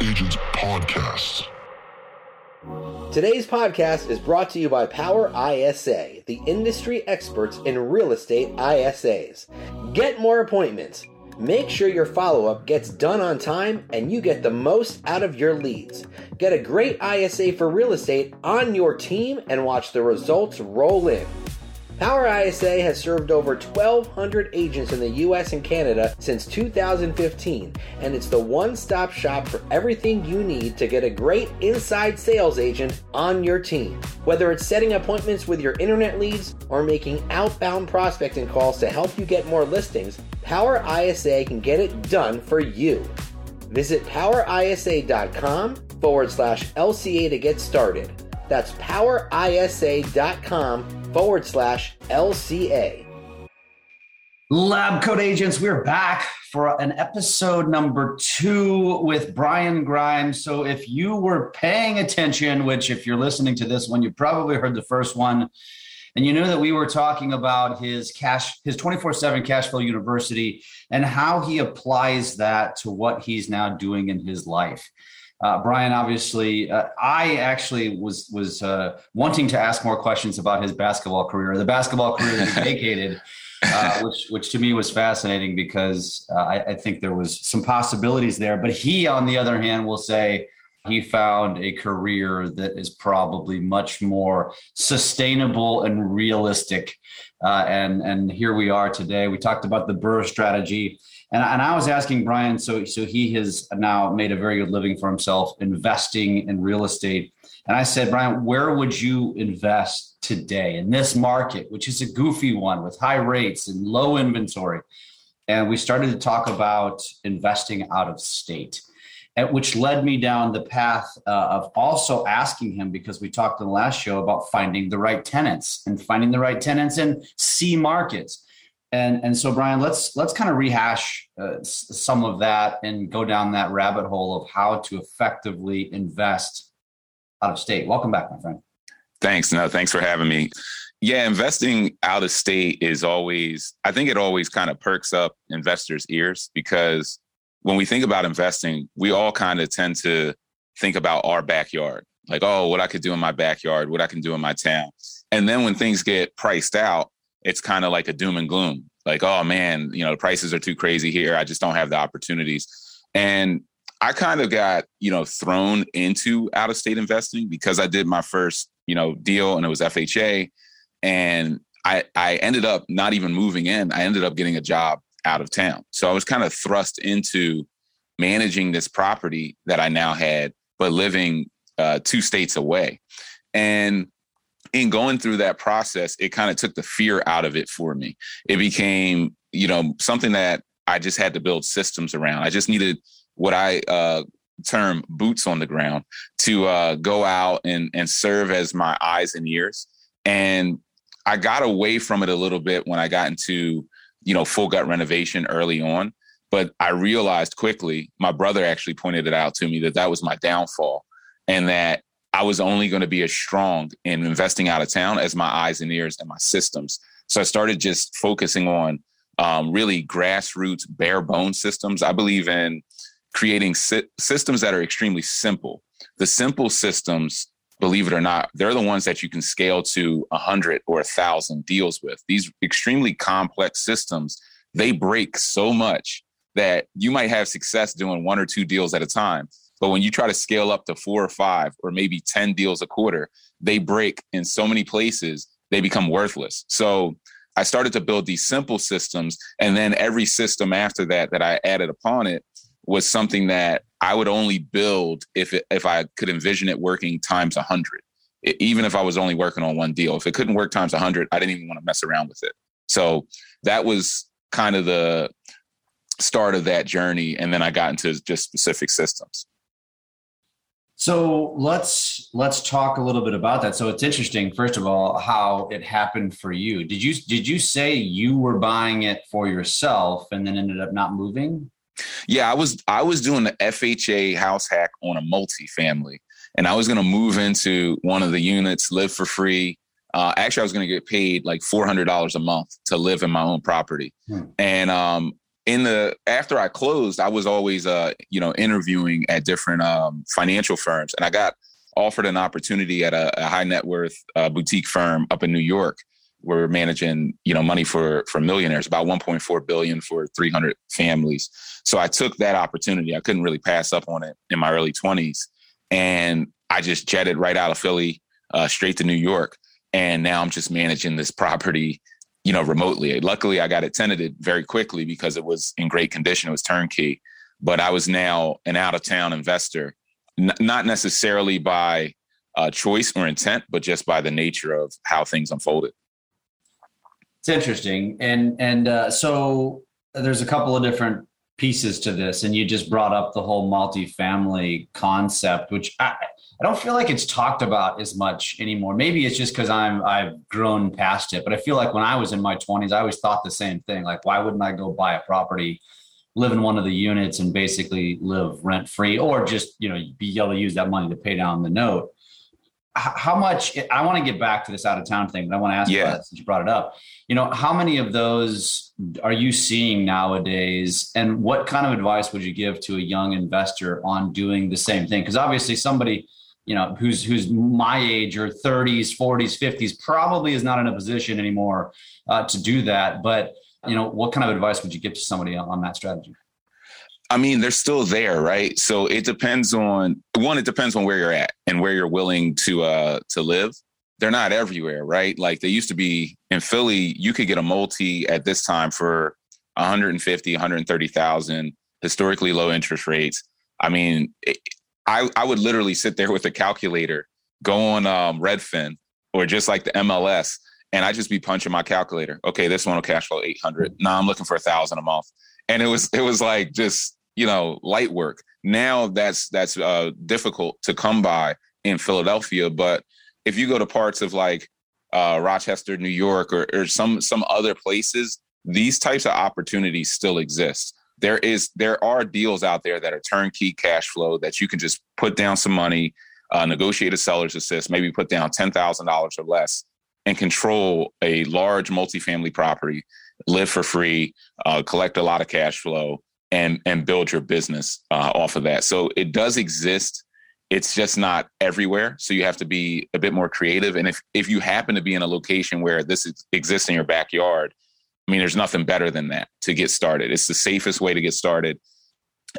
Agents Podcast. Today's podcast is brought to you by Power ISA, the industry experts in real estate ISAs. Get more appointments. Make sure your follow up gets done on time and you get the most out of your leads. Get a great ISA for real estate on your team and watch the results roll in. Power ISA has served over 1,200 agents in the US and Canada since 2015, and it's the one stop shop for everything you need to get a great inside sales agent on your team. Whether it's setting appointments with your internet leads or making outbound prospecting calls to help you get more listings, Power ISA can get it done for you. Visit powerisa.com forward slash LCA to get started. That's powerisa.com forward slash LCA. Lab Coat Agents, we're back for an episode number two with Brian Grimes. So, if you were paying attention, which if you're listening to this one, you probably heard the first one, and you knew that we were talking about his cash, his 24 7 cash flow university and how he applies that to what he's now doing in his life. Uh, Brian, obviously, uh, I actually was was uh, wanting to ask more questions about his basketball career, the basketball career that he vacated, uh, which which to me was fascinating because uh, I, I, think there was some possibilities there. But he, on the other hand, will say he found a career that is probably much more sustainable and realistic. Uh, and and here we are today. We talked about the BRRRR strategy and, and I was asking Brian, so so he has now made a very good living for himself investing in real estate. And I said, Brian, where would you invest today in this market, which is a goofy one with high rates and low inventory? And we started to talk about investing out of state, which led me down the path uh, of also asking him because we talked in the last show about finding the right tenants and finding the right tenants in C markets and and so brian let's let's kind of rehash uh, some of that and go down that rabbit hole of how to effectively invest out of state. Welcome back my friend. Thanks. No thanks for having me. Yeah investing out of state is always i think it always kind of perks up investors ears because when we think about investing we all kind of tend to think about our backyard. Like oh what i could do in my backyard what i can do in my town. And then when things get priced out it's kind of like a doom and gloom. Like, oh man, you know, the prices are too crazy here. I just don't have the opportunities. And I kind of got, you know, thrown into out of state investing because I did my first, you know, deal and it was FHA. And I I ended up not even moving in. I ended up getting a job out of town. So I was kind of thrust into managing this property that I now had, but living uh, two states away. And in going through that process, it kind of took the fear out of it for me. It became, you know, something that I just had to build systems around. I just needed what I uh, term boots on the ground to uh, go out and and serve as my eyes and ears. And I got away from it a little bit when I got into, you know, full gut renovation early on. But I realized quickly, my brother actually pointed it out to me that that was my downfall, and that I was only going to be as strong in investing out of town as my eyes and ears and my systems. So I started just focusing on um, really grassroots, bare bone systems. I believe in creating si- systems that are extremely simple. The simple systems, believe it or not, they're the ones that you can scale to a hundred or a thousand deals with. These extremely complex systems, they break so much that you might have success doing one or two deals at a time but when you try to scale up to four or five or maybe 10 deals a quarter, they break in so many places, they become worthless. So I started to build these simple systems. And then every system after that that I added upon it was something that I would only build if it, if I could envision it working times a hundred. Even if I was only working on one deal, if it couldn't work times a hundred, I didn't even want to mess around with it. So that was kind of the start of that journey. And then I got into just specific systems. So let's let's talk a little bit about that. So it's interesting, first of all, how it happened for you. Did you did you say you were buying it for yourself and then ended up not moving? Yeah, I was I was doing the FHA house hack on a multi-family, and I was going to move into one of the units, live for free. Uh, actually, I was going to get paid like four hundred dollars a month to live in my own property, hmm. and um, in the after I closed, I was always uh, you know, interviewing at different um, financial firms, and I got offered an opportunity at a, a high net worth uh, boutique firm up in New York. We're managing, you know, money for for millionaires, about 1.4 billion for 300 families. So I took that opportunity. I couldn't really pass up on it in my early 20s, and I just jetted right out of Philly uh, straight to New York. And now I'm just managing this property you know, remotely. Luckily, I got it tenanted very quickly because it was in great condition. It was turnkey, but I was now an out of town investor, N- not necessarily by uh, choice or intent, but just by the nature of how things unfolded. It's interesting, and and uh, so there's a couple of different pieces to this, and you just brought up the whole multifamily concept, which I, I don't feel like it's talked about as much anymore. Maybe it's just because I'm I've grown past it, but I feel like when I was in my 20s, I always thought the same thing. Like, why wouldn't I go buy a property, live in one of the units, and basically live rent free, or just you know be able to use that money to pay down the note? How much? I want to get back to this out of town thing, but I want to ask yeah. since you brought it up. You know, how many of those are you seeing nowadays, and what kind of advice would you give to a young investor on doing the same thing? Because obviously, somebody you know, who's who's my age or 30s, 40s, 50s, probably is not in a position anymore uh, to do that. But you know, what kind of advice would you give to somebody on that strategy? I mean, they're still there, right? So it depends on one. It depends on where you're at and where you're willing to uh to live. They're not everywhere, right? Like they used to be in Philly. You could get a multi at this time for 150, 130,000. Historically low interest rates. I mean, it, I, I would literally sit there with a calculator, go on um, Redfin or just like the MLS, and I just be punching my calculator. Okay, this one will cash flow 800. Now I'm looking for a thousand a month. And it was, it was like just, you know, light work. Now that's, that's uh, difficult to come by in Philadelphia. But if you go to parts of like uh, Rochester, New York, or, or some, some other places, these types of opportunities still exist there is there are deals out there that are turnkey cash flow that you can just put down some money, uh, negotiate a seller's assist, maybe put down ten thousand dollars or less, and control a large multifamily property, live for free, uh, collect a lot of cash flow, and and build your business uh, off of that. So it does exist. It's just not everywhere. So you have to be a bit more creative. And if if you happen to be in a location where this exists in your backyard, I mean, there's nothing better than that to get started. It's the safest way to get started.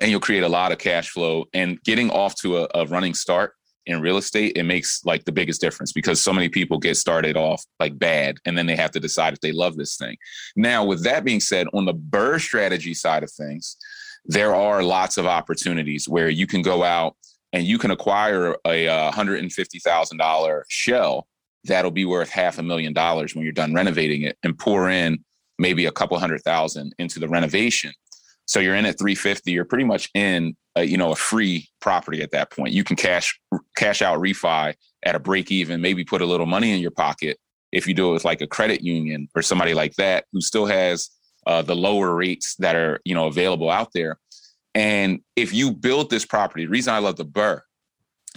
And you'll create a lot of cash flow. And getting off to a, a running start in real estate, it makes like the biggest difference because so many people get started off like bad and then they have to decide if they love this thing. Now, with that being said, on the BRRRR strategy side of things, there are lots of opportunities where you can go out and you can acquire a $150,000 shell that'll be worth half a million dollars when you're done renovating it and pour in maybe a couple hundred thousand into the renovation. So you're in at 350. You're pretty much in, a, you know, a free property at that point. You can cash cash out refi at a break even. Maybe put a little money in your pocket if you do it with like a credit union or somebody like that who still has uh, the lower rates that are you know available out there. And if you build this property, the reason I love the BRRRR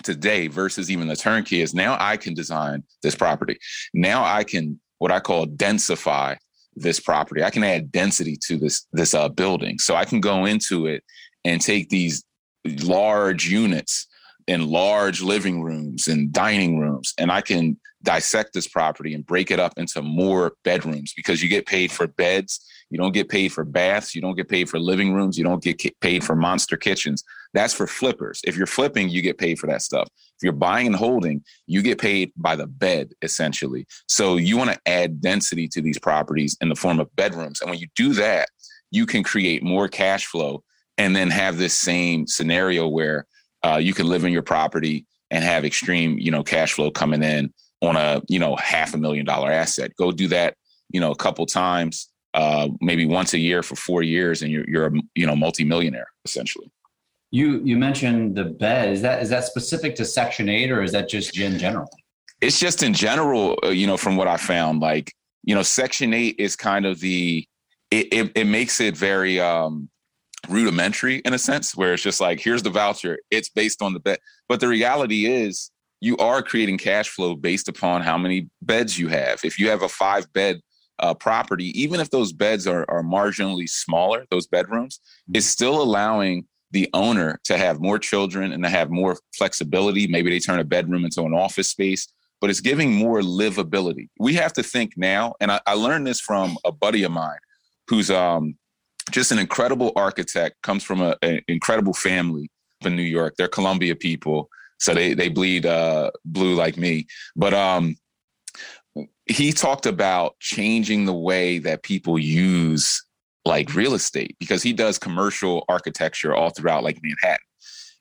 today versus even the turnkey is now I can design this property. Now I can what I call densify this property. I can add density to this this uh, building, so I can go into it and take these large units and large living rooms and dining rooms, and I can dissect this property and break it up into more bedrooms because you get paid for beds you don't get paid for baths. You don't get paid for living rooms. You don't get paid for monster kitchens. That's for flippers. If you're flipping, you get paid for that stuff. If you're buying and holding, you get paid by the bed, essentially. So you want to add density to these properties in the form of bedrooms. And when you do that, you can create more cash flow and then have this same scenario where uh, you can live in your property and have extreme, you know, cash flow coming in on a, you know, half a million dollar asset. Go do that, you know, a couple times uh, maybe once a year for four years, and you're you're a you know multimillionaire essentially. You you mentioned the bed. Is that is that specific to Section Eight, or is that just in general? It's just in general. Uh, you know, from what I found, like you know, Section Eight is kind of the it it, it makes it very um, rudimentary in a sense, where it's just like here's the voucher. It's based on the bed, but the reality is you are creating cash flow based upon how many beds you have. If you have a five bed uh, property, even if those beds are, are marginally smaller, those bedrooms, is still allowing the owner to have more children and to have more flexibility. Maybe they turn a bedroom into an office space, but it's giving more livability. We have to think now, and I, I learned this from a buddy of mine who's um, just an incredible architect, comes from an incredible family in New York. They're Columbia people, so they they bleed uh, blue like me. But um, he talked about changing the way that people use like real estate because he does commercial architecture all throughout like Manhattan.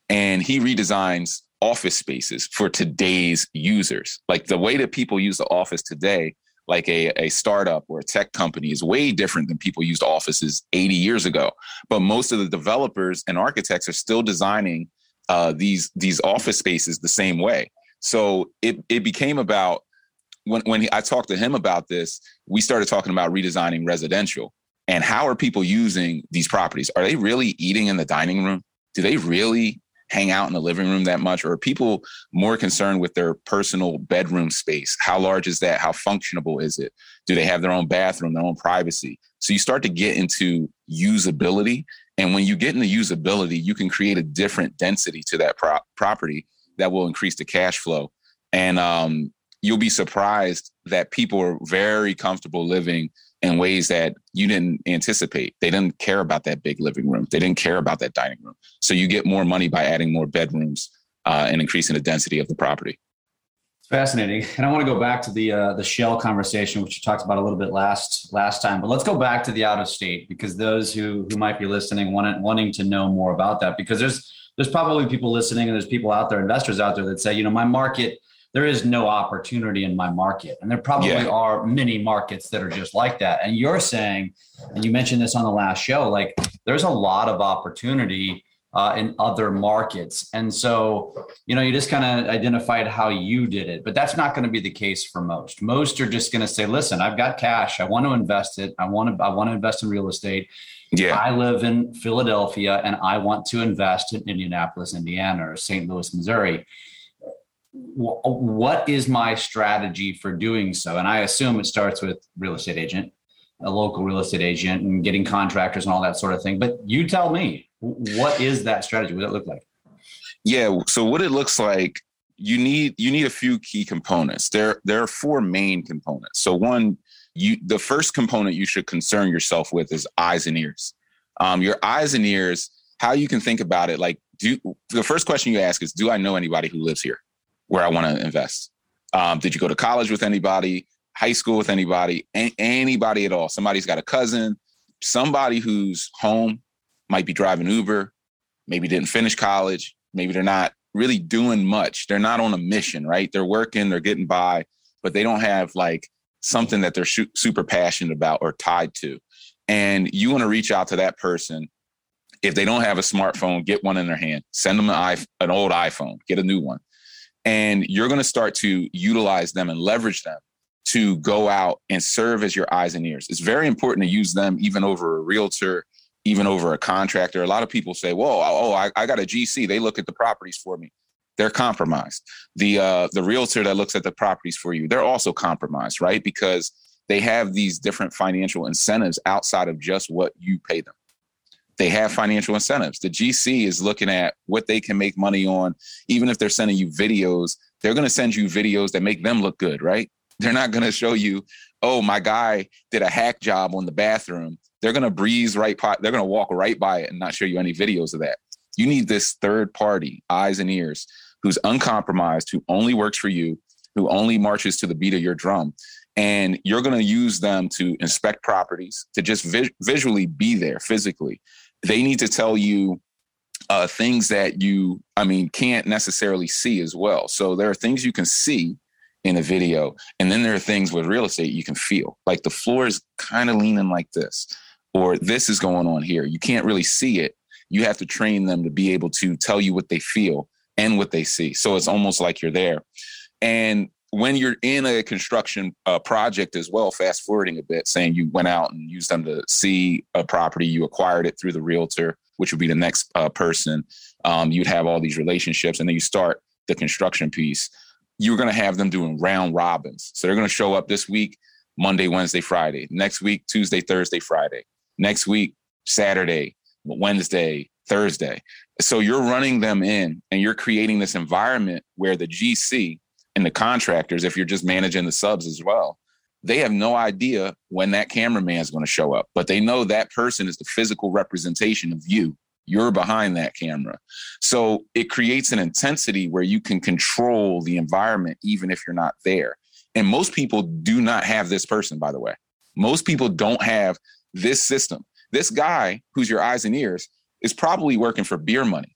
And he redesigns office spaces for today's users. Like the way that people use the office today, like a, a startup or a tech company, is way different than people used offices 80 years ago. But most of the developers and architects are still designing uh, these these office spaces the same way. So it it became about when when I talked to him about this, we started talking about redesigning residential and how are people using these properties? Are they really eating in the dining room? Do they really hang out in the living room that much? Or are people more concerned with their personal bedroom space? How large is that? How functionable is it? Do they have their own bathroom, their own privacy? So you start to get into usability. And when you get into usability, you can create a different density to that pro- property that will increase the cash flow. And um, you'll be surprised that people are very comfortable living in ways that you didn't anticipate. They didn't care about that big living room. They didn't care about that dining room. So you get more money by adding more bedrooms uh, and increasing the density of the property. Fascinating, and I want to go back to the uh, the shell conversation, which you talked about a little bit last last time. But let's go back to the out of state because those who who might be listening wanting wanting to know more about that because there's there's probably people listening and there's people out there, investors out there that say, you know, my market there is no opportunity in my market. And there probably yeah. are many markets that are just like that. And you're saying, and you mentioned this on the last show, like there's a lot of opportunity uh, in other markets. And so, you know, you just kind of identified how you did it, but that's not going to be the case for most. Most are just going to say, listen, I've got cash. I want to invest it. I want to, I want to invest in real estate. Yeah. I live in Philadelphia and I want to invest in Indianapolis, Indiana or St. Louis, Missouri what is my strategy for doing so? And I assume it starts with real estate agent, a local real estate agent, and getting contractors and all that sort of thing. But you tell me, what is that strategy? What does it look like? Yeah. So what it looks like, you need you need a few key components. There there are four main components. So one, you the first component you should concern yourself with is eyes and ears. Um, your eyes and ears. How you can think about it, like do the first question you ask is, do I know anybody who lives here? Where I want to invest. Um, did you go to college with anybody, high school with anybody, a- anybody at all? Somebody's got a cousin, somebody who's home might be driving Uber, maybe didn't finish college, maybe they're not really doing much. They're not on a mission, right? They're working, they're getting by, but they don't have like something that they're super passionate about or tied to. And you want to reach out to that person. If they don't have a smartphone, get one in their hand. Send them an, an old iPhone. Get a new one and you're going to start to utilize them and leverage them to go out and serve as your eyes and ears. It's very important to use them even over a realtor, even over a contractor. A lot of people say, "Whoa, oh, I, I got a GC. They look at the properties for me." They're compromised. The uh, the realtor that looks at the properties for you, they're also compromised, right? Because they have these different financial incentives outside of just what you pay them they have financial incentives. The GC is looking at what they can make money on. Even if they're sending you videos, they're going to send you videos that make them look good, right? They're not going to show you, oh, my guy did a hack job on the bathroom. They're going to breeze right by, they're going to walk right by it and not show you any videos of that. You need this third party, eyes and ears, who's uncompromised, who only works for you, who only marches to the beat of your drum and you're going to use them to inspect properties to just vi- visually be there physically they need to tell you uh, things that you, I mean, can't necessarily see as well. So there are things you can see in a video, and then there are things with real estate you can feel. Like the floor is kind of leaning like this, or this is going on here. You can't really see it. You have to train them to be able to tell you what they feel and what they see. So it's almost like you're there. And when you're in a construction uh, project as well, fast forwarding a bit, saying you went out and used them to see a property, you acquired it through the realtor, which would be the next uh, person. Um, you'd have all these relationships, and then you start the construction piece. You're going to have them doing round robins. So they're going to show up this week. Monday, Wednesday, Friday. Next week, Tuesday, Thursday, Friday. Next week, Saturday, Wednesday, Thursday. So you're running them in and you're creating this environment where the GC and the contractors, if you're just managing the subs as well, they have no idea when that cameraman is going to show up, but they know that person is the physical representation of you. You're behind that camera. So it creates an intensity where you can control the environment even if you're not there. And most people do not have this person, by the way. Most people don't have this system. This guy who's your eyes and ears is probably working for beer money.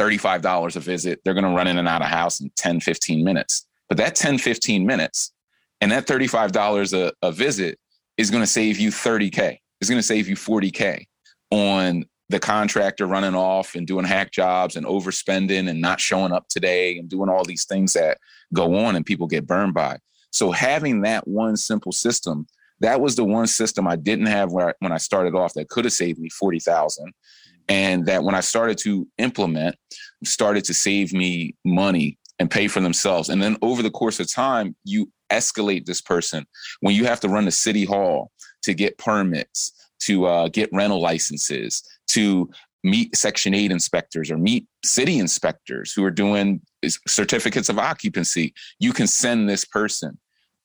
$35 a visit. They're going to run in and out of house in 10, 15 minutes. But that 10, 15 minutes and that $35 a, a visit is going to save you 30K. It's going to save you 40K on the contractor running off and doing hack jobs and overspending and not showing up today and doing all these things that go on and people get burned by. So having that one simple system, that was the one system I didn't have when I, when I started off that could have saved me 40,000 and that when I started to implement started to save me money and pay for themselves. And then over the course of time, you escalate this person when you have to run to city hall to get permits, to uh, get rental licenses, to meet Section 8 inspectors or meet city inspectors who are doing certificates of occupancy. You can send this person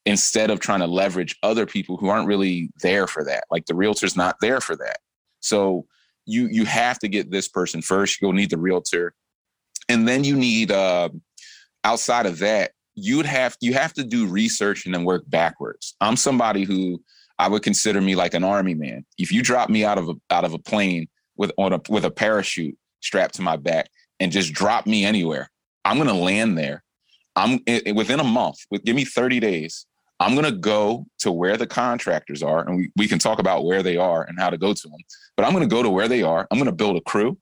instead of trying to leverage other people who aren't really there for that. Like the realtor's not there for that. So you you have to get this person first. You'll need the realtor. And then you need uh, outside of that, you'd have you have to do research and then work backwards. I'm somebody who I would consider me like an army man. If you drop me out of a, out of a plane with on a with a parachute strapped to my back and just drop me anywhere, I'm going to land there. I'm it, within a month. With give me 30 days. I'm going to go to where the contractors are, and we, we can talk about where they are and how to go to them. But I'm going to go to where they are. I'm going to build a crew.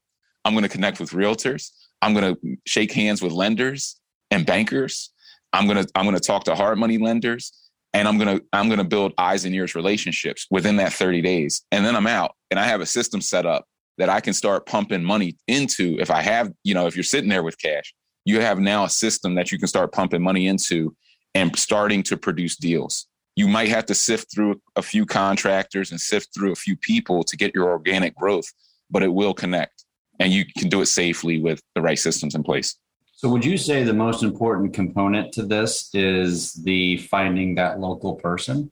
I'm going to connect with realtors. I'm going to shake hands with lenders and bankers. I'm going to I'm going to talk to hard money lenders and I'm going to I'm going to build eyes and ears relationships within that 30 days. And then I'm out and I have a system set up that I can start pumping money into if I have, you know, if you're sitting there with cash, you have now a system that you can start pumping money into and starting to produce deals. You might have to sift through a few contractors and sift through a few people to get your organic growth, but it will connect and you can do it safely with the right systems in place. So, would you say the most important component to this is the finding that local person?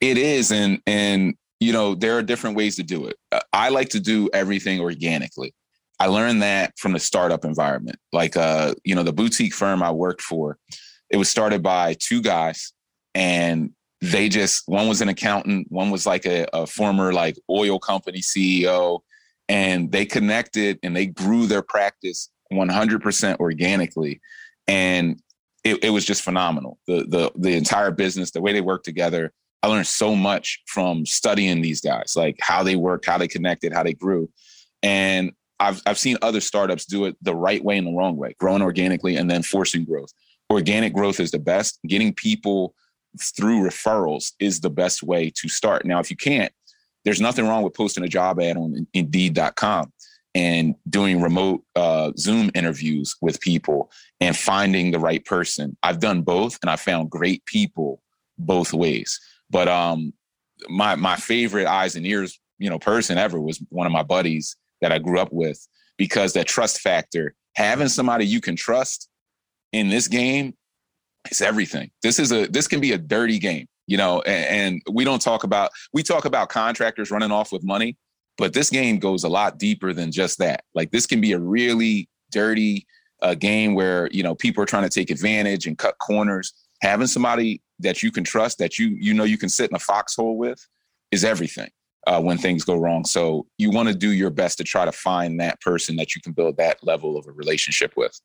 It is, and and you know there are different ways to do it. Uh, I like to do everything organically. I learned that from the startup environment. Like, uh, you know, the boutique firm I worked for, it was started by two guys, and they just one was an accountant, one was like a, a former like oil company CEO, and they connected and they grew their practice 100% organically. And it, it was just phenomenal. The, the, the entire business, the way they work together, I learned so much from studying these guys, like how they worked, how they connected, how they grew. And I've, I've seen other startups do it the right way and the wrong way, growing organically and then forcing growth. Organic growth is the best. Getting people through referrals is the best way to start. Now, if you can't, there's nothing wrong with posting a job ad on Indeed.com and doing remote uh, Zoom interviews with people and finding the right person. I've done both, and I found great people both ways. But um, my my favorite eyes and ears, you know, person ever was one of my buddies that I grew up with because that trust factor, having somebody you can trust in this game is everything. This is a this can be a dirty game, you know, and, and we don't talk about we talk about contractors running off with money but this game goes a lot deeper than just that. Like this can be a really dirty uh, game where you know people are trying to take advantage and cut corners. Having somebody that you can trust, that you you know you can sit in a foxhole with, is everything uh, when things go wrong. So you want to do your best to try to find that person that you can build that level of a relationship with.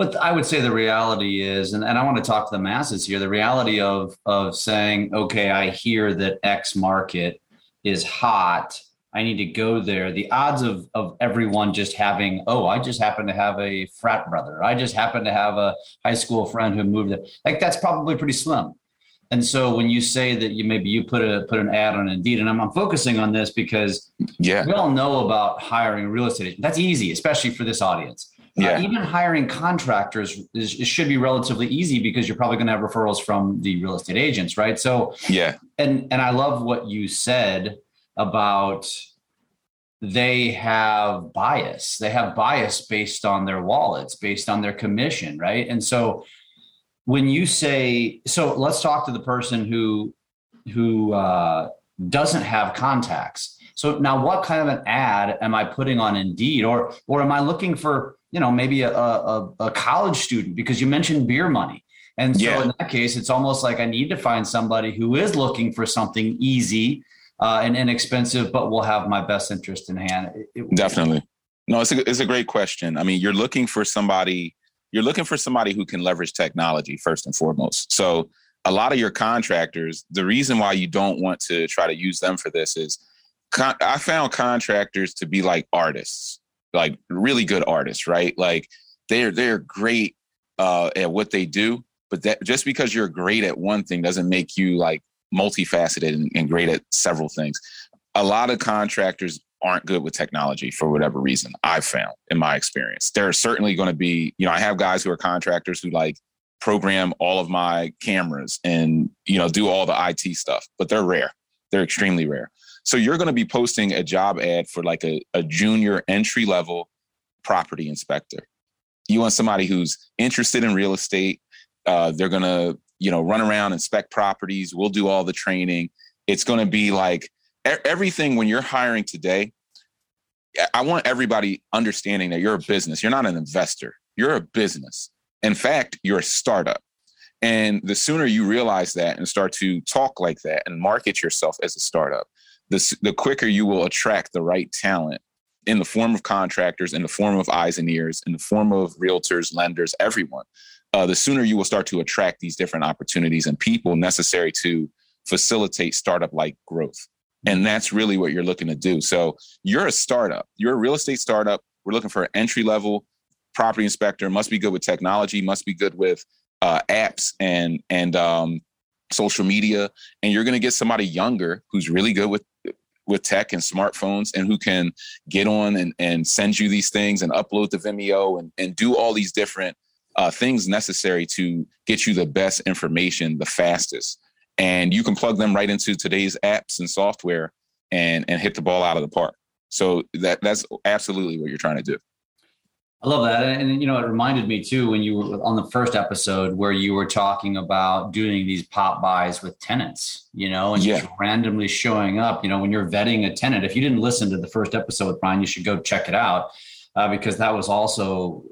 But I would say the reality is, and, and I want to talk to the masses here, the reality of of saying, okay, I hear that X market is hot I need to go there. The odds of of everyone just having, oh, I just happen to have a frat brother. I just happen to have a high school friend who moved there. Like that's probably pretty slim. And so when you say that you maybe you put a put an ad on Indeed, and I'm, I'm focusing on this because yeah, we all know about hiring real estate. That's easy, especially for this audience. Yeah. Uh, even hiring contractors is, should be relatively easy because you're probably going to have referrals from the real estate agents, right? So yeah, and and I love what you said about they have bias. They have bias based on their wallets, based on their commission, right? And so when you say, so let's talk to the person who who uh, doesn't have contacts. So now, what kind of an ad am I putting on Indeed, or or am I looking for you know maybe a a, a college student because you mentioned beer money, and so yeah. in that case, it's almost like I need to find somebody who is looking for something easy uh, and inexpensive, but will have my best interest in hand. It, it, Definitely. No, it's a, it's a great question. I mean, you're looking for somebody, you're looking for somebody who can leverage technology first and foremost. So a lot of your contractors, the reason why you don't want to try to use them for this is con- I found contractors to be like artists, like really good artists, right? Like they're they're great uh, at what they do, but that just because you're great at one thing doesn't make you like multifaceted and, and great at several things. A lot of contractors aren't good with technology for whatever reason I've found in my experience. There are certainly going to be, you know, I have guys who are contractors who like program all of my cameras and, you know, do all the IT stuff, but they're rare. They're extremely rare. So you're going to be posting a job ad for like a, a junior entry level property inspector. You want somebody who's interested in real estate. Uh, they're going to you know, run around, inspect properties. We'll do all the training. It's going to be like everything when you're hiring today. I want everybody understanding that you're a business. You're not an investor. You're a business. In fact, you're a startup. And the sooner you realize that and start to talk like that and market yourself as a startup, the, the quicker you will attract the right talent in the form of contractors, in the form of eyes and ears, in the form of realtors, lenders, everyone uh, the sooner you will start to attract these different opportunities and people necessary to facilitate startup like growth. And that's really what you're looking to do. So you're a startup, you're a real estate startup. We're looking for an entry level property inspector, must be good with technology, must be good with uh, apps and, and um, social media. And you're going to get somebody younger who's really good with with tech and smartphones and who can get on and, and send you these things and upload to Vimeo and, and do all these different uh, things necessary to get you the best information the fastest. And you can plug them right into today's apps and software and, and hit the ball out of the park. So that that's absolutely what you're trying to do. I love that. And, you know, it reminded me too when you were on the first episode where you were talking about doing these pop buys with tenants, you know, and yeah. just randomly showing up. You know, when you're vetting a tenant, if you didn't listen to the first episode with Brian, you should go check it out uh, because that was also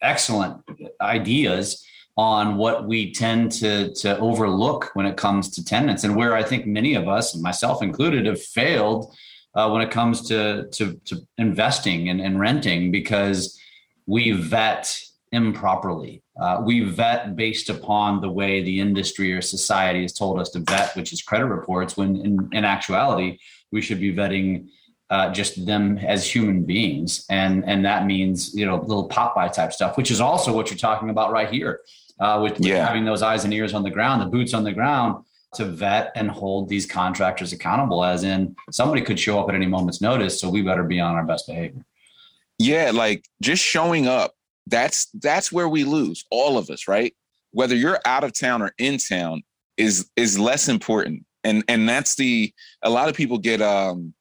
excellent ideas on what we tend to to overlook when it comes to tenants and where I think many of us, myself included, have failed uh, when it comes to to, to investing and, and, renting because we vet improperly. Uh, we vet based upon the way the industry or society has told us to vet, which is credit reports. When in, in actuality, we should be vetting uh, just them as human beings, and and that means you know little pop by type stuff, which is also what you're talking about right here, uh, with, with having those eyes and ears on the ground, the boots on the ground to vet and hold these contractors accountable. As in, somebody could show up at any moment's notice, so we better be on our best behavior. Yeah, like just showing up. That's that's where we lose, all of us, right? Whether you're out of town or in town is is less important, and and that's the a lot of people get um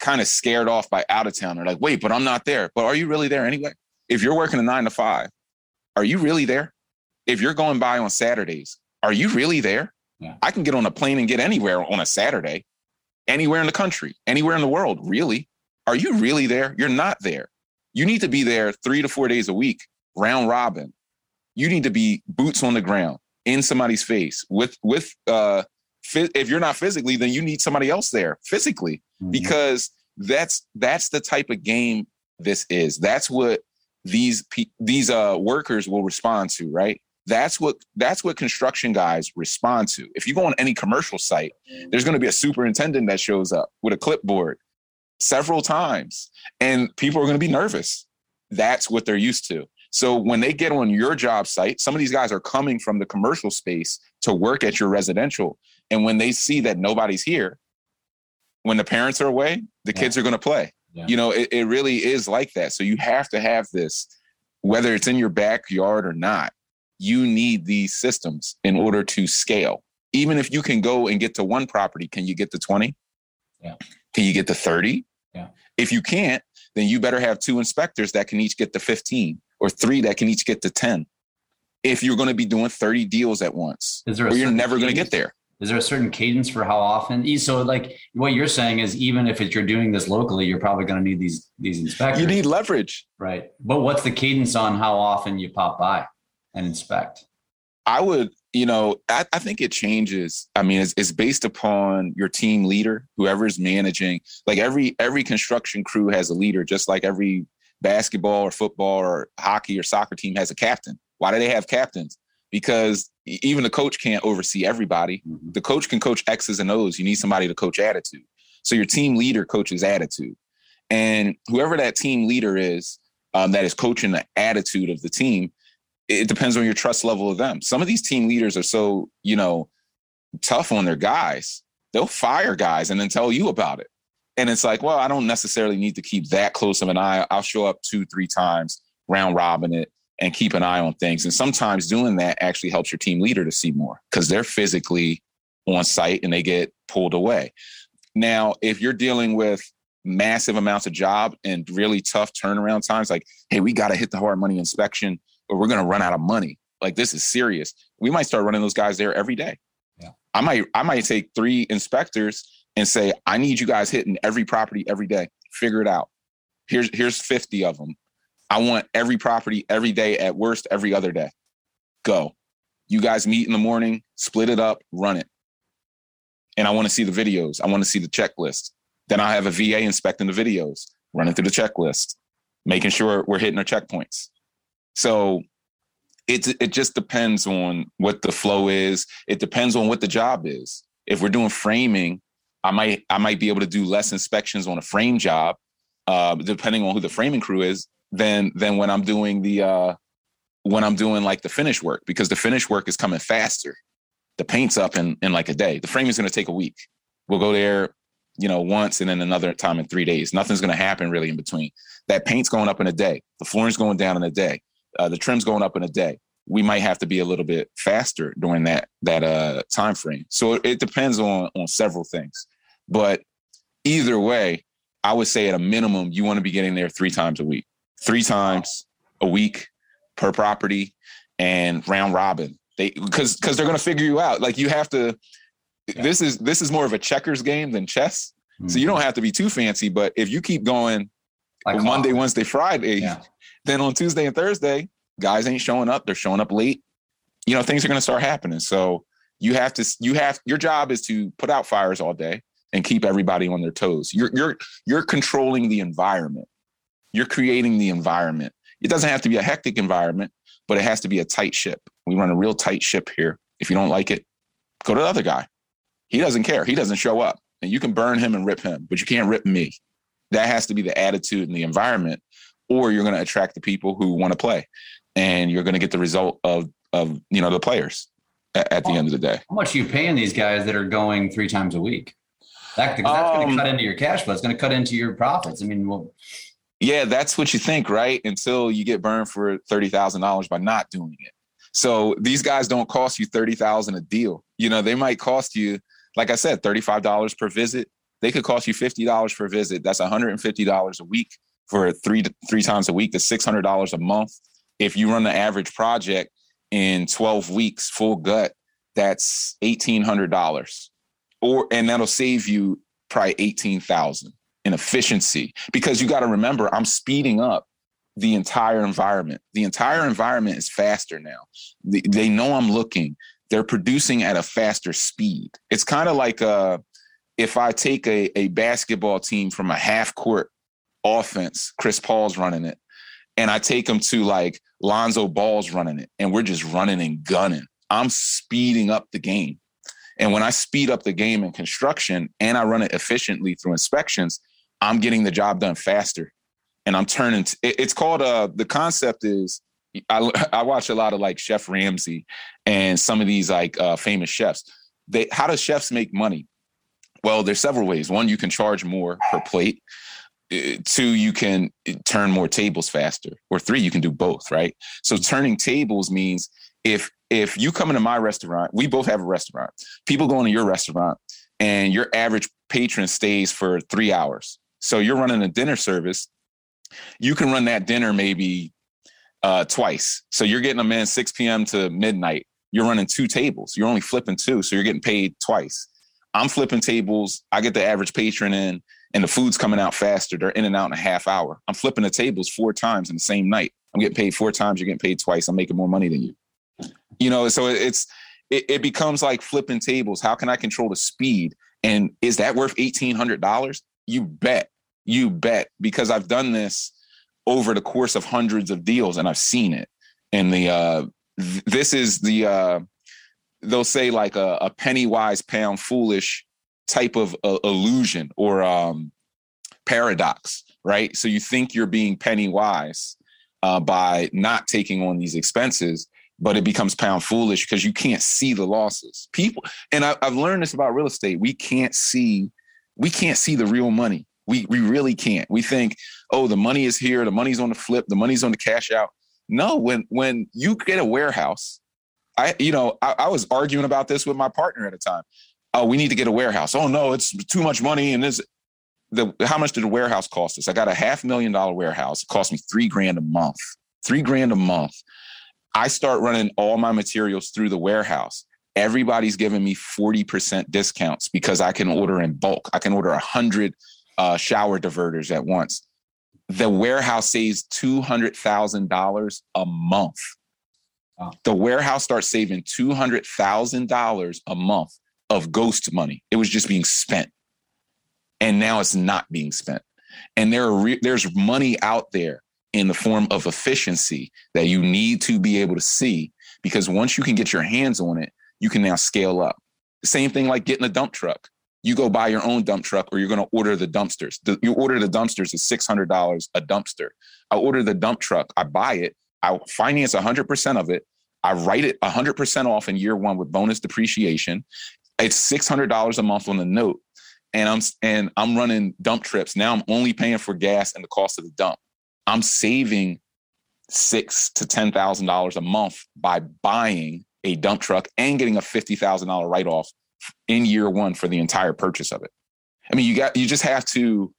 kind of scared off by out of town. They're like, wait, but I'm not there. But are you really there anyway? If you're working a nine to five, are you really there? If you're going by on Saturdays, are you really there? Yeah. I can get on a plane and get anywhere on a Saturday, anywhere in the country, anywhere in the world. Really? Are you really there? You're not there. You need to be there three to four days a week, round robin. You need to be boots on the ground in somebody's face with with uh if you're not physically, then you need somebody else there physically mm-hmm. because that's that's the type of game this is. That's what these these uh workers will respond to, right? That's what that's what construction guys respond to. If you go on any commercial site, there's going to be a superintendent that shows up with a clipboard several times and people are going to be nervous. That's what they're used to. So when they get on your job site, some of these guys are coming from the commercial space to work at your residential. And when they see that nobody's here, when the parents are away, the yeah. kids are going to play. Yeah. You know, it, it really is like that. So you have to have this whether it's in your backyard or not, you need these systems in order to scale. Even if you can go and get to one property, can you get to 20? Yeah. Can you get to 30? Yeah. If you can't, then you better have two inspectors that can each get to 15 or three that can each get to 10. If you're going to be doing 30 deals at once, Is there you're never going to get there. Is there a certain cadence for how often? So, like what you're saying is, even if it's, you're doing this locally, you're probably going to need these these inspectors, You need leverage. right? But what's the cadence on how often you pop by and inspect? I would, you know, I, I think it changes. I mean, it's, it's based upon your team leader, whoever's managing. Like every every construction crew has a leader, just like every basketball or football or hockey or soccer team has a captain. Why do they have captains? Because even the coach can't oversee everybody. Mhm. The coach can coach X's and O's. You need somebody to coach attitude. So your team leader coaches attitude, and whoever that team leader is um, that is coaching the attitude of the team it depends on your trust level of them. Some of these team leaders are so, you know, tough on their guys. They'll fire guys and then tell you about it. And it's like, well, I don't necessarily need to keep that close of an eye. I'll show up two, three times, round robin it, and keep an eye on things. And sometimes doing that actually helps your team leader to see more because they're physically on site and they get pulled away. Now, if you're dealing with massive amounts of job and really tough turnaround times, like, hey, we got to hit the hard money inspection or we're going to run out of money. Like this is serious. We might start running those guys there every day. Yeah. I might I might take three inspectors and say, I need you guys hitting every property every day. Figure it out. Here's here's 50 of them. I want every property every day at worst every other day. Go. You guys meet in the morning, split it up, run it. And I want to see the videos. I want to see the checklist. Then I have a VA inspecting the videos, running through the checklist, making sure we're hitting our checkpoints. So it it just depends on what the flow is. It depends on what the job is. If we're doing framing, I might I might be able to do less inspections on a frame job, uh, depending on who the framing crew is, than than when I'm doing the uh, when I'm doing like the finish work because the finish work is coming faster. The paint's up in in like a day. The frame is going to take a week. We'll go there, you know, once and then another time in three days. Nothing's going to happen really in between. That paint's going up in a day. The flooring's going down in a day. Uh, the trim's going up in a day. We might have to be a little bit faster during that that uh, time frame. So it, depends on on several things. But either way, I would say at a minimum, you want to be getting there three times a week, three times a week per property, and round robin. They because because they're going to figure you out. Like you have to. Yeah. This is this is more of a checkers game than chess. So you don't have to be too fancy. But if you keep going Like Monday. Wednesday, Friday, Yeah. Then on Tuesday and Thursday, guys ain't showing up. They're showing up late. You know, things are going to start happening. So you have to, you have, your job is to put out fires all day and keep everybody on their toes. You're, you're, you're controlling the environment. You're creating the environment. It doesn't have to be a hectic environment, but it has to be a tight ship. We run a real tight ship here. If you don't like it, go to the other guy. He doesn't care. He doesn't show up. And you can burn him and rip him, but you can't rip me. That has to be the attitude and the environment, or you're going to attract the people who want to play, and you're going to get the result of of you know the players at, at the end of the day. How much are you paying these guys that are going three times a week? That, that's going Um, to cut into your cash flow. It's going to cut into your profits. I mean, well, Yeah, that's what you think, right? Until you get burned for thirty thousand dollars by not doing it. So these guys don't cost you thirty thousand a deal. You know, they might cost you, like I said, thirty five dollars per visit. They could cost you fifty dollars per visit. That's one hundred and fifty dollars a week for three three times a week. That's six hundred dollars a month. If you run the average project in twelve weeks, full gut, that's eighteen hundred dollars, or and that'll save you probably eighteen thousand in efficiency because you got to remember I'm speeding up the entire environment. The entire environment is faster now. They, know I'm looking. They're producing at a faster speed. It's kind of like uh, if I take a, a basketball team from a half court offense, Chris Paul's running it, and I take him to like Lonzo Ball's running it, and we're just running and gunning. I'm speeding up the game. And when I speed up the game in construction and I run it efficiently through inspections, I'm getting the job done faster. And I'm turning, t- it- it's called, uh, the concept is, I, I watch a lot of like Chef Ramsay and some of these like uh, famous chefs. They, how do chefs make money? Well, there's several ways. One, you can charge more per plate. Uh, two, you can turn more tables faster, or three, you can do both, right? So turning tables means if if you come into my restaurant, we both have a restaurant. People go into your restaurant, and your average patron stays for three hours. So you're running a dinner service. You can run that dinner maybe uh, twice. So you're getting them in 6 p.m. to midnight. You're running two tables. You're only flipping two, so you're getting paid twice. I'm flipping tables. I get the average patron in, and the food's coming out faster. They're in and out in a half hour. I'm flipping the tables four times in the same night. I'm getting paid four times. You're getting paid twice. I'm making more money than you. You know, so it's it, it becomes like flipping tables. How can I control the speed? And is that worth eighteen hundred dollars? You bet. You bet. Because I've done this over the course of hundreds of deals, and I've seen it. And the uh, th- this is the uh, they'll say like a, a penny wise, pound foolish type of uh, illusion or um, paradox, right? So you think you're being penny wise uh, by not taking on these expenses, but it becomes pound foolish because you can't see the losses. People, and I, I've learned this about real estate. We can't see, we can't see the real money. We we really can't. We think, oh, the money is here, the money's on the flip, the money's on the cash out. No, when when you get a warehouse, I you know I, I was arguing about this with my partner at the time. Oh, we need to get a warehouse. Oh no, it's too much money, and this the how much did the warehouse cost us? I got a half million dollar warehouse. It cost me three grand a month. Three grand a month. I start running all my materials through the warehouse. Everybody's giving me 40% discounts because I can order in bulk. I can order a 100 uh, shower diverters at once. The warehouse saves $200,000 a month. Wow. The warehouse starts saving $200,000 a month of ghost money. It was just being spent. And now it's not being spent. And there are re- there's money out there in the form of efficiency that you need to be able to see because once you can get your hands on it, you can now scale up. Same thing like getting a dump truck. You go buy your own dump truck or you're going to order the dumpsters. The, you order the dumpsters is $600 a dumpster. I order the dump truck, I buy it, I finance 100% of it. I write it 100% off in year one with bonus depreciation. It's $600 a month on the note. And I'm and I'm running dump trips. Now I'm only paying for gas and the cost of the dump. I'm saving six to ten thousand dollars a month by buying a dump truck and getting a fifty thousand dollar write off in year one for the entire purchase of it. I mean, you got you just have to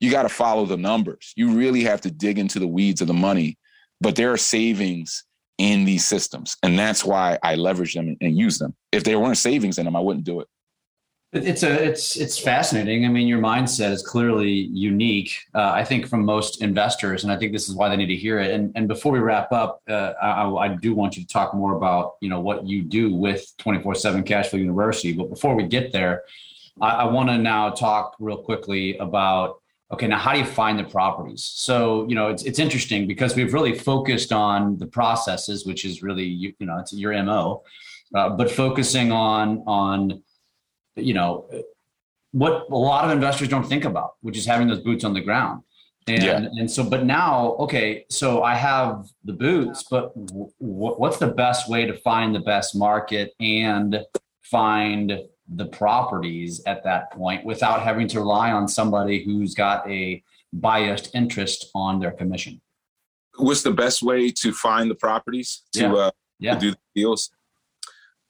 you got to follow the numbers. You really have to dig into the weeds of the money, but there are savings in these systems, and that's why I leverage them and use them. If there weren't savings in them, I wouldn't do it. It's a it's it's fascinating. I mean, your mindset is clearly unique. Uh, I think from most investors, and I think this is why they need to hear it. And and before we wrap up, uh, I, I, do want you to talk more about you know what you do with twenty four seven Cashflow University. But before we get there, I, I want to now talk real quickly about okay now how do you find the properties so you know it's, it's interesting because we've really focused on the processes which is really you, you know it's your mo uh, but focusing on on you know, what a lot of investors don't think about, which is having those boots on the ground. And, yeah. and so, but now, okay, so I have the boots, but w- what's the best way to find the best market and find the properties at that point without having to rely on somebody who's got a biased interest on their commission? What's the best way to find the properties to, yeah. Uh, yeah. to do the deals?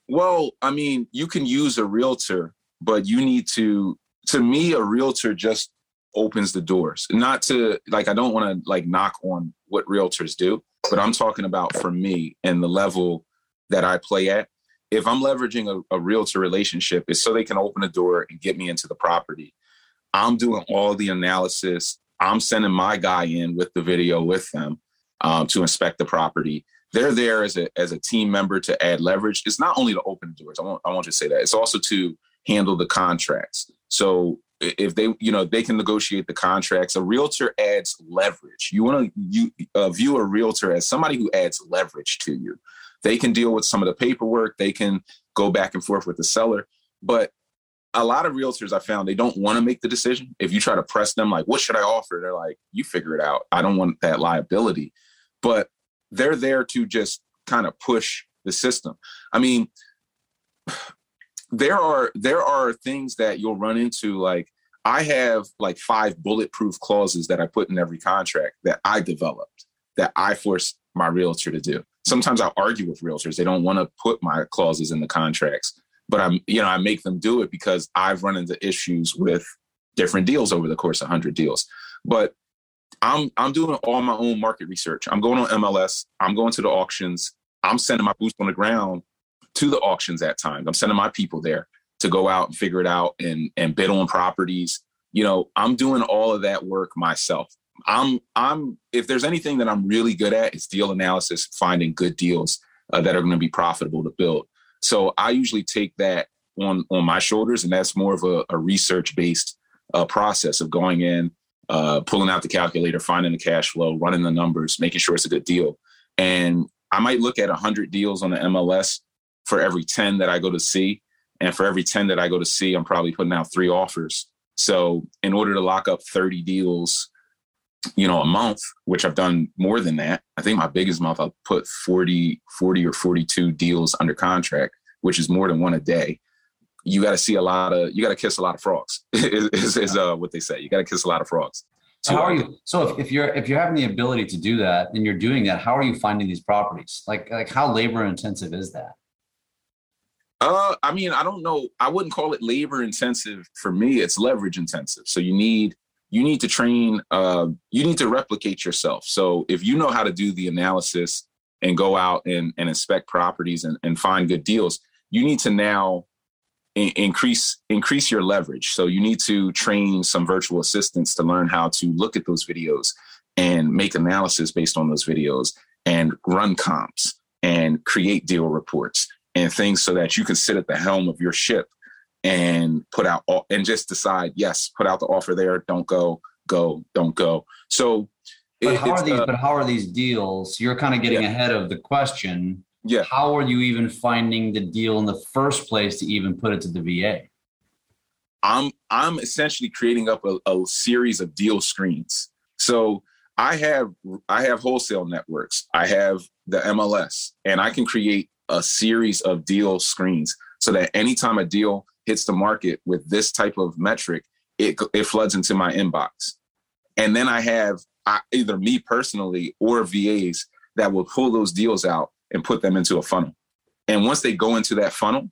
Well, I mean, you can use a realtor, but you need to. To me, a realtor just opens the doors. Not to like, I don't want to like knock on what realtors do, but I'm talking about for me and the level that I play at. If I'm leveraging a, a realtor relationship, it's so they can open a door and get me into the property. I'm doing all the analysis. I'm sending my guy in with the video with them um, to inspect the property they're there as a as a team member to add leverage. It's not only to open the doors. I want I you to say that. It's also to handle the contracts. So if they you know they can negotiate the contracts a realtor adds leverage you want to you uh, view a realtor as somebody who adds leverage to you they can deal with some of the paperwork. They can go back and forth with the seller. But a lot of realtors i found they don't want to make the decision. If you try to press them like what should i offer? They're like you figure it out. I don't want that liability. But they're there to just kind of push the system. I mean, there are there are things that you'll run into like I have like five bulletproof clauses that I put in every contract that I developed that I force my realtor to do. Sometimes I argue with realtors. They don't want to put my clauses in the contracts, but I'm, you know, I make them do it because I've run into issues with different deals over the course of 100 deals. But I'm I'm doing all my own market research. I'm going on MLS. I'm going to the auctions. I'm sending my boots on the ground to the auctions at times. I'm sending my people there to go out and figure it out and and bid on properties. You know, I'm doing all of that work myself. I'm I'm if there's anything that I'm really good at, it's deal analysis, finding good deals uh, that are going to be profitable to build. So I usually take that on on my shoulders, and that's more of a, a research based uh, process of going in, uh, pulling out the calculator, finding the cash flow, running the numbers, making sure it's a good deal. And I might look at 100 deals on the MLS for every 10 that I go to see. And for every 10 that I go to see, I'm probably putting out three offers. So in order to lock up 30 deals, you know, a month, which I've done more than that. I think my biggest month I'll put 40, 40 or 42 deals under contract, which is more than one a day. You got to see a lot of you got to kiss a lot of frogs is, is, is uh, what they say. You got to kiss a lot of frogs. So how are you so if, if you're if you're having the ability to do that and you're doing that how are you finding these properties? Like like how labor intensive is that? Uh i mean i don't know. I wouldn't call it labor intensive for me. It's leverage intensive. So you need you need to train uh you need to replicate yourself. So if you know how to do the analysis and go out and, and inspect properties and, and find good deals you need to now increase increase your leverage. So you need to train some virtual assistants to learn how to look at those videos and make analysis based on those videos and run comps and create deal reports and things so that you can sit at the helm of your ship and put out and just decide yes put out the offer there don't go go don't go so but how are these uh, but how are these deals you're kind of getting yeah. ahead of the question yeah. How are you even finding the deal in the first place to even put it to the VA? I'm I'm essentially creating up a, a series of deal screens. So I have I have wholesale networks. I have the MLS, and I can create a series of deal screens so that anytime a deal hits the market with this type of metric, it it floods into my inbox. And then I have I, either me personally or VAs that will pull those deals out and put them into a funnel. And once they go into that funnel,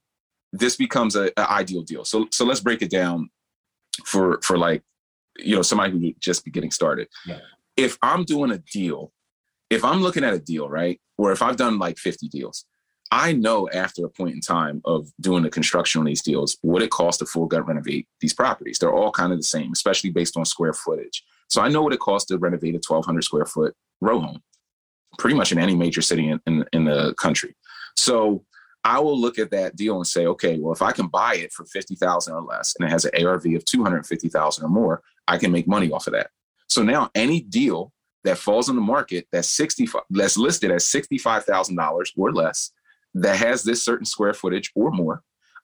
this becomes an ideal deal. So so let's break it down for for like you know somebody who just be getting started. Yeah. If I'm doing a deal, if I'm looking at a deal, right, or if I've done like 50 deals, I know after a point in time of doing the construction on these deals what it costs to full gut renovate these properties. They're all kind of the same, especially based on square footage. So I know what it costs to renovate a 1,200 square foot row home pretty much in any major city in, in, in the country. So I will look at that deal and say, okay, well, if I can buy it for 50,000 or less and it has an ARV of 250,000 or more, I can make money off of that. So now any deal that falls on the market that's 65 that's listed as $65,000 or less that has this certain square footage or more,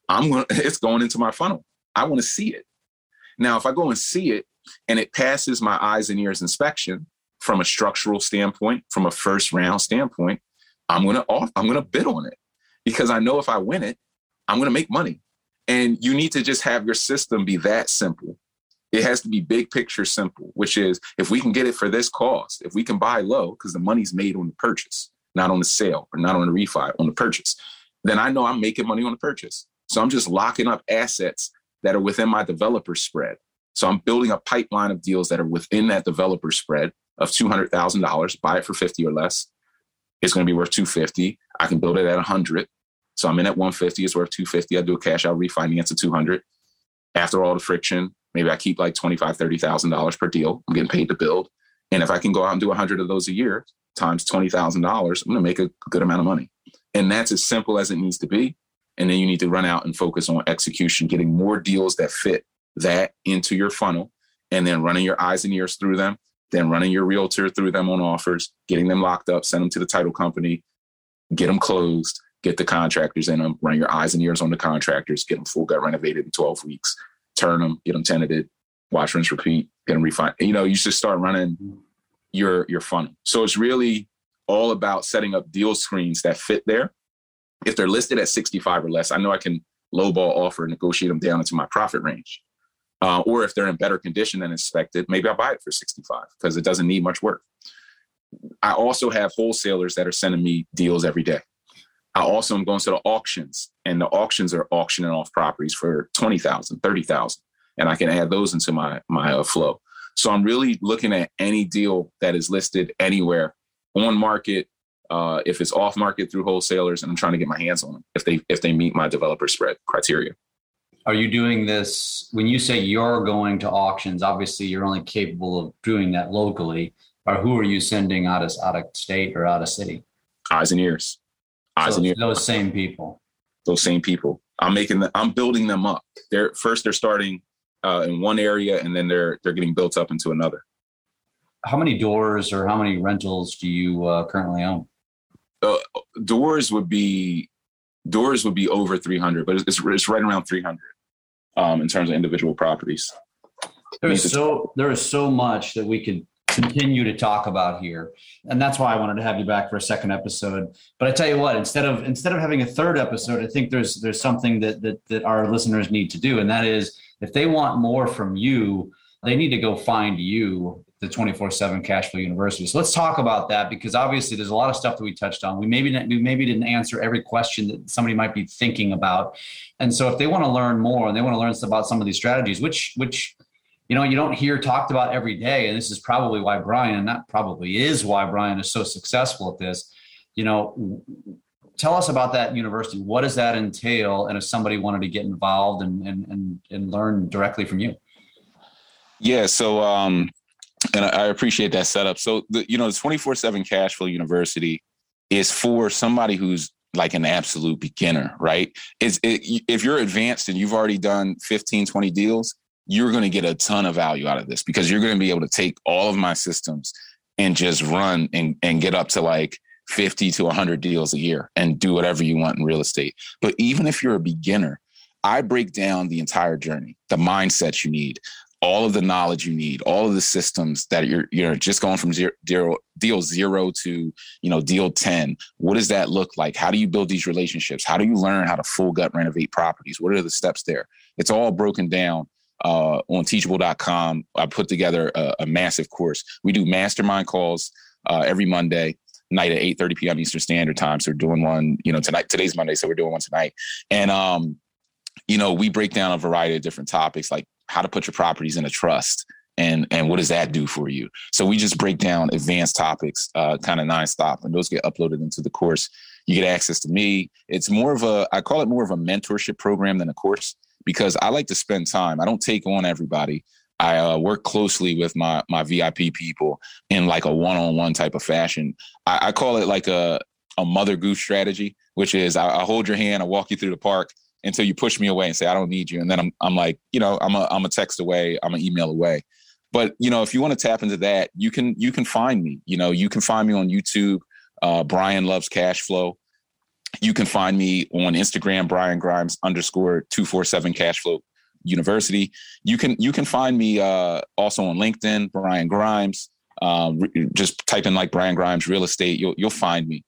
I'm going it's going into my funnel. I want to see it. Now, if I go and see it and it passes my eyes and ears inspection, from a structural standpoint, from a first round standpoint, I'm gonna off, I'm gonna bid on it because I know if I win it, I'm gonna make money. And you need to just have your system be that simple. It has to be big picture simple, which is if we can get it for this cost, if we can buy low, because the money's made on the purchase, not on the sale or not on the refi, on the purchase, then I know I'm making money on the purchase. So I'm just locking up assets that are within my developer spread. So I'm building a pipeline of deals that are within that developer spread of $200,000, buy it for 50 or less. It's going to be worth 250. I can build it at 100. So I'm in at 150, it's worth 250. I do a cash out refinance at 200. After all the friction, maybe I keep like 25, $30,000 per deal. I'm getting paid to build. And if I can go out and do 100 of those a year times $20,000, I'm going to make a good amount of money. And that's as simple as it needs to be. And then you need to run out and focus on execution, getting more deals that fit that into your funnel, and then running your eyes and ears through them then running your realtor through them on offers, getting them locked up, send them to the title company, get them closed, get the contractors in them, run your eyes and ears on the contractors, get them full gut renovated in 12 weeks, turn them, get them tenanted, watch, rinse, repeat, get them refined. You know, you should start running mm-hmm. Your your funnel. So it's really all about setting up deal screens that fit there. If they're listed at 65 or less, I know I can lowball offer, and negotiate them down into my profit range. Uh, or if they're in better condition than expected, maybe I'll buy it for 65 because it doesn't need much work. I also have wholesalers that are sending me deals every day. I also am going to the auctions, and the auctions are auctioning off properties for 20,000, 30,000, and I can add those into my my uh, flow. So I'm really looking at any deal that is listed anywhere on market, uh, if it's off market through wholesalers, and I'm trying to get my hands on them if they if they meet my developer spread criteria. Are you doing this when you say you're going to auctions? Obviously, you're only capable of doing that locally. Or who are you sending out of out of state or out of city? Eyes and ears. Eyes so and ears. Those same people. Those same people. I'm making them. I'm building them up. They're first. They're starting uh, in one area, and then they're they're getting built up into another. How many doors or how many rentals do you uh, currently own? Uh, doors would be doors would be over 300, but it's, it's right around 300 um, in terms of individual properties. There's so there is so much that we could continue to talk about here and that's why i wanted to have you back for a second episode but i tell you what instead of instead of having a third episode i think there's there's something that that, that our listeners need to do and that is if they want more from you they need to go find you the 24-7 cash flow university so let's talk about that because obviously there's a lot of stuff that we touched on we maybe we maybe didn't answer every question that somebody might be thinking about and so if they want to learn more and they want to learn about some of these strategies which which you know, you don't hear talked about every day. And this is probably why Brian, and that probably is why Brian is so successful at this. You know, tell us about that university. What does that entail? And if somebody wanted to get involved and and and, and learn directly from you. Yeah. So um and I appreciate that setup. So the you know, the 24-7 cash flow university is for somebody who's like an absolute beginner, right? It's it, if you're advanced and you've already done 15, 20 deals, you're going to get a ton of value out of this because you're going to be able to take all of my systems and just run and, and get up to like 50 to 100 deals a year and do whatever you want in real estate. But even if you're a beginner, I break down the entire journey, the mindset you need, all of the knowledge you need, all of the systems that you're you're just going from zero, deal zero to you know deal ten. What does that look like? How do you build these relationships? How do you learn how to full gut renovate properties? What are the steps there? It's all broken down uh, on teachable.com. I put together a, a, massive course. We do mastermind calls uh, every Monday night at 8 30 p.m. Eastern Standard Time. So we're doing one, you know, tonight. Today's Monday, so we're doing one tonight. And um, you know, we break down a variety of different topics like how to put your properties in a trust and and what does that do for you so we just break down advanced topics uh, kind of nonstop and those get uploaded into the course you get access to me it's more of a i call it more of a mentorship program than a course because I like to spend time. I don't take on everybody. I uh, work closely with my my VIP people in like a one on one type of fashion. I, I, call it like a a mother goose strategy, which is I, I, hold your hand, I walk you through the park until you push me away and say I don't need you, and then I'm I'm like you know I'm a I'm a text away, I'm an email away. But you know if you want to tap into that, you can you can find me. You know you can find me on YouTube. Uh, Brian loves cash flow. You can find me on Instagram, Brian Grimes underscore two four seven Cashflow University. You can you can find me uh, also on LinkedIn, Brian Grimes. Um, just type in like Brian Grimes real estate. You'll you'll find me.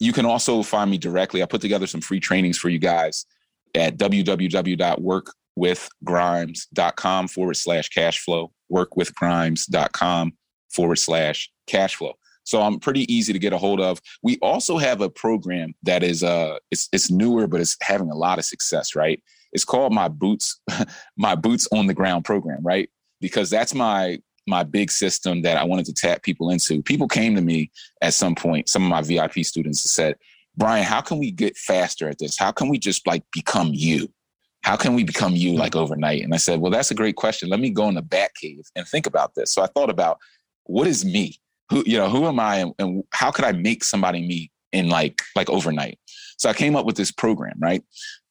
You can also find me directly. I put together some free trainings for you guys at www.workwithgrimes.com forward slash cashflow. Workwithgrimes.com forward slash cash flow. So I'm pretty easy to get a hold of. We also have a program that is uh it's it's newer, but it's having a lot of success, right? It's called my boots, my boots on the ground program, right? Because that's my my big system that I wanted to tap people into. People came to me at some point, some of my VIP students said, Brian, how can we get faster at this? How can we just like become you? How can we become you like overnight? And I said, Well, that's a great question. Let me go in the back cave and think about this. So I thought about what is me? who you know who am i and, and how could i make somebody meet in like like overnight so i came up with this program right?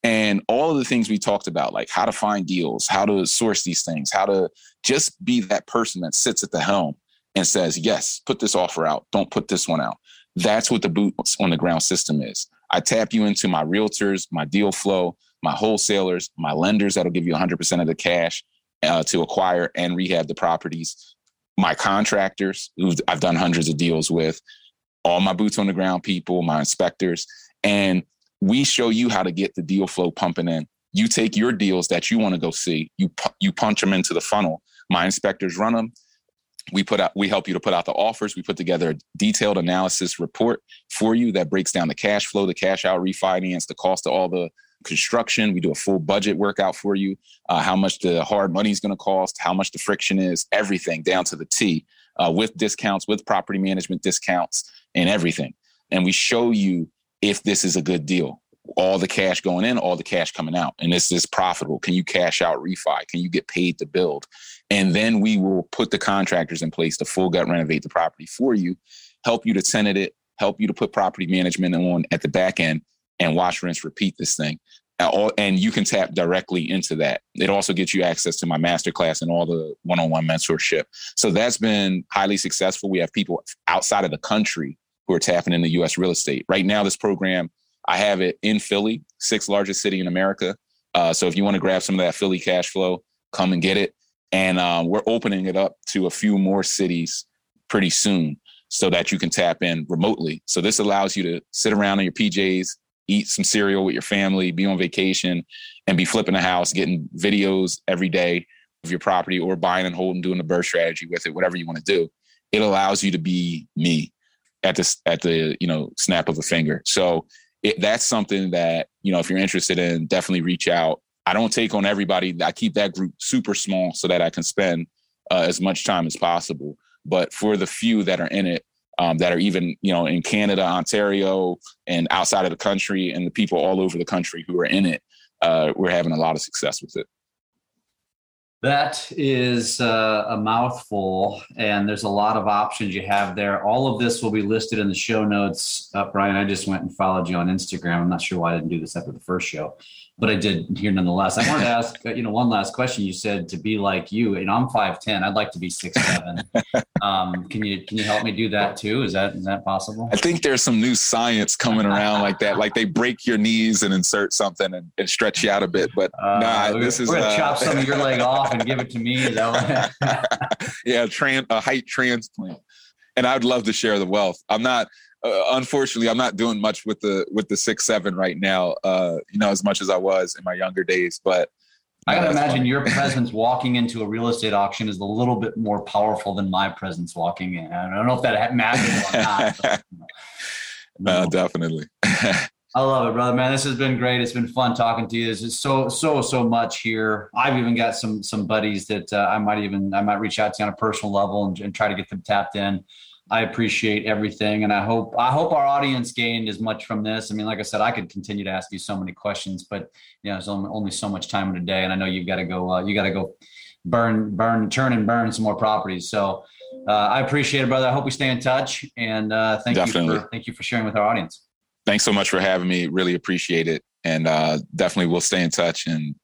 And all of the things we talked about like how to find deals how to source these things how to just be that person that sits at the helm and says yes put this offer out. Don't put this one out. That's what the boots on the ground system is. I tap you into my realtors my deal flow my wholesalers my lenders that'll give you 100% of the cash uh, to acquire and rehab the properties my contractors who I've done hundreds of deals with, all my boots on the ground people, my inspectors, and we show you how to get the deal flow pumping in You take your deals that you want to go see, you you punch them into the funnel. My inspectors run them. We put out, we help you to put out the offers. We put together a detailed analysis report for you that breaks down the cash flow, the cash out refinance, the cost of all the construction. We do a full budget workout for you, uh, how much the hard money is going to cost, how much the friction is, everything down to the T, uh, with discounts, with property management discounts, and everything. And we show you if this is a good deal. All the cash going in, all the cash coming out. And is this profitable? Can you cash out refi? Can you get paid to build? And then we will put the contractors in place to full gut renovate the property for you, help you to tenant it, help you to put property management on at the back end, and watch, rinse, repeat this thing. And you can tap directly into that. It also gets you access to my masterclass and all the one on one mentorship. So that's been highly successful. We have people outside of the country who are tapping into US real estate. Right now, this program, I have it in Philly, sixth largest city in America. Uh, so if you want to grab some of that Philly cash flow, come and get it. And um, we're opening it up to a few more cities pretty soon so that you can tap in remotely. So this allows you to sit around in your PJs, eat some cereal with your family, be on vacation, and be flipping a house, getting videos every day of your property or buying and holding, doing the BRRRR strategy with it, whatever you want to do. It allows you to be me at the at the you know snap of a finger. So it, that's something that you know if you're interested in, definitely reach out. I don't take on everybody. I keep that group super small so that I can spend uh, as much time as possible. But for the few that are in it, um, that are even you know in Canada, Ontario, and outside of the country, and the people all over the country who are in it, uh, we're having a lot of success with it. That is uh, a mouthful, and there's a lot of options you have there. All of this will be listed in the show notes. Uh, Brian, I just went and followed you on Instagram. I'm not sure why I didn't do this after the first show but I did here nonetheless. I wanted to ask, you know, one last question. You said to be like you, you know, I'm five ten. I'd like to be six seven. Um, can you can you help me do that too? Is that is that possible? I think there's some new science coming around like that. Like they break your knees and insert something and, and stretch you out a bit. But uh, nah, this is we're gonna uh, chop some of your leg off and give it to me. yeah, tran- a height transplant. And I'd love to share the wealth. I'm not uh, unfortunately, I'm not doing much with the with the six seven right now. Uh, you know, as much as I was in my younger days, but. I gotta imagine your presence walking into a real estate auction is a little bit more powerful than my presence walking in. I don't know if that matters or not. But, no, definitely. I love it, brother. Man, this has been great. It's been fun talking to you. There's just so so so much here. I've even got some some buddies that uh, I might even I might reach out to on a personal level and, and try to get them tapped in. I appreciate everything, and I hope I hope our audience gained as much from this. I mean, like I said, I could continue to ask you so many questions, but you know, there's only so much time in a day, and I know you've got to go. Uh, you got to go burn, burn, turn, and burn some more properties. So uh, I appreciate it, brother. I hope we stay in touch, and uh, thank definitely. you for thank you for sharing with our audience. Thanks so much for having me. Really appreciate it, and uh, definitely we'll stay in touch and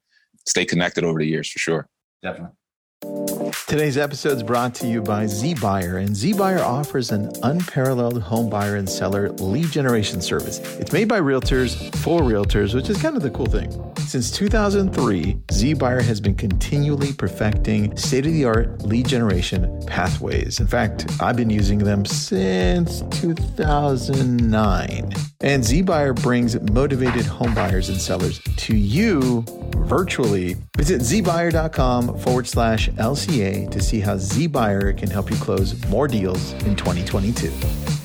stay connected over the years for sure. Definitely. Today's episode is brought to you by ZBuyer, and ZBuyer offers an unparalleled home buyer and seller lead generation service. It's made by realtors for realtors, which is kind of the cool thing. Since 2003, ZBuyer has been continually perfecting state of the art lead generation pathways. In fact, I've been using them since 2009. And ZBuyer brings motivated home buyers and sellers to you virtually. Visit zbuyer.com forward slash LCA to see how ZBuyer can help you close more deals in 2022.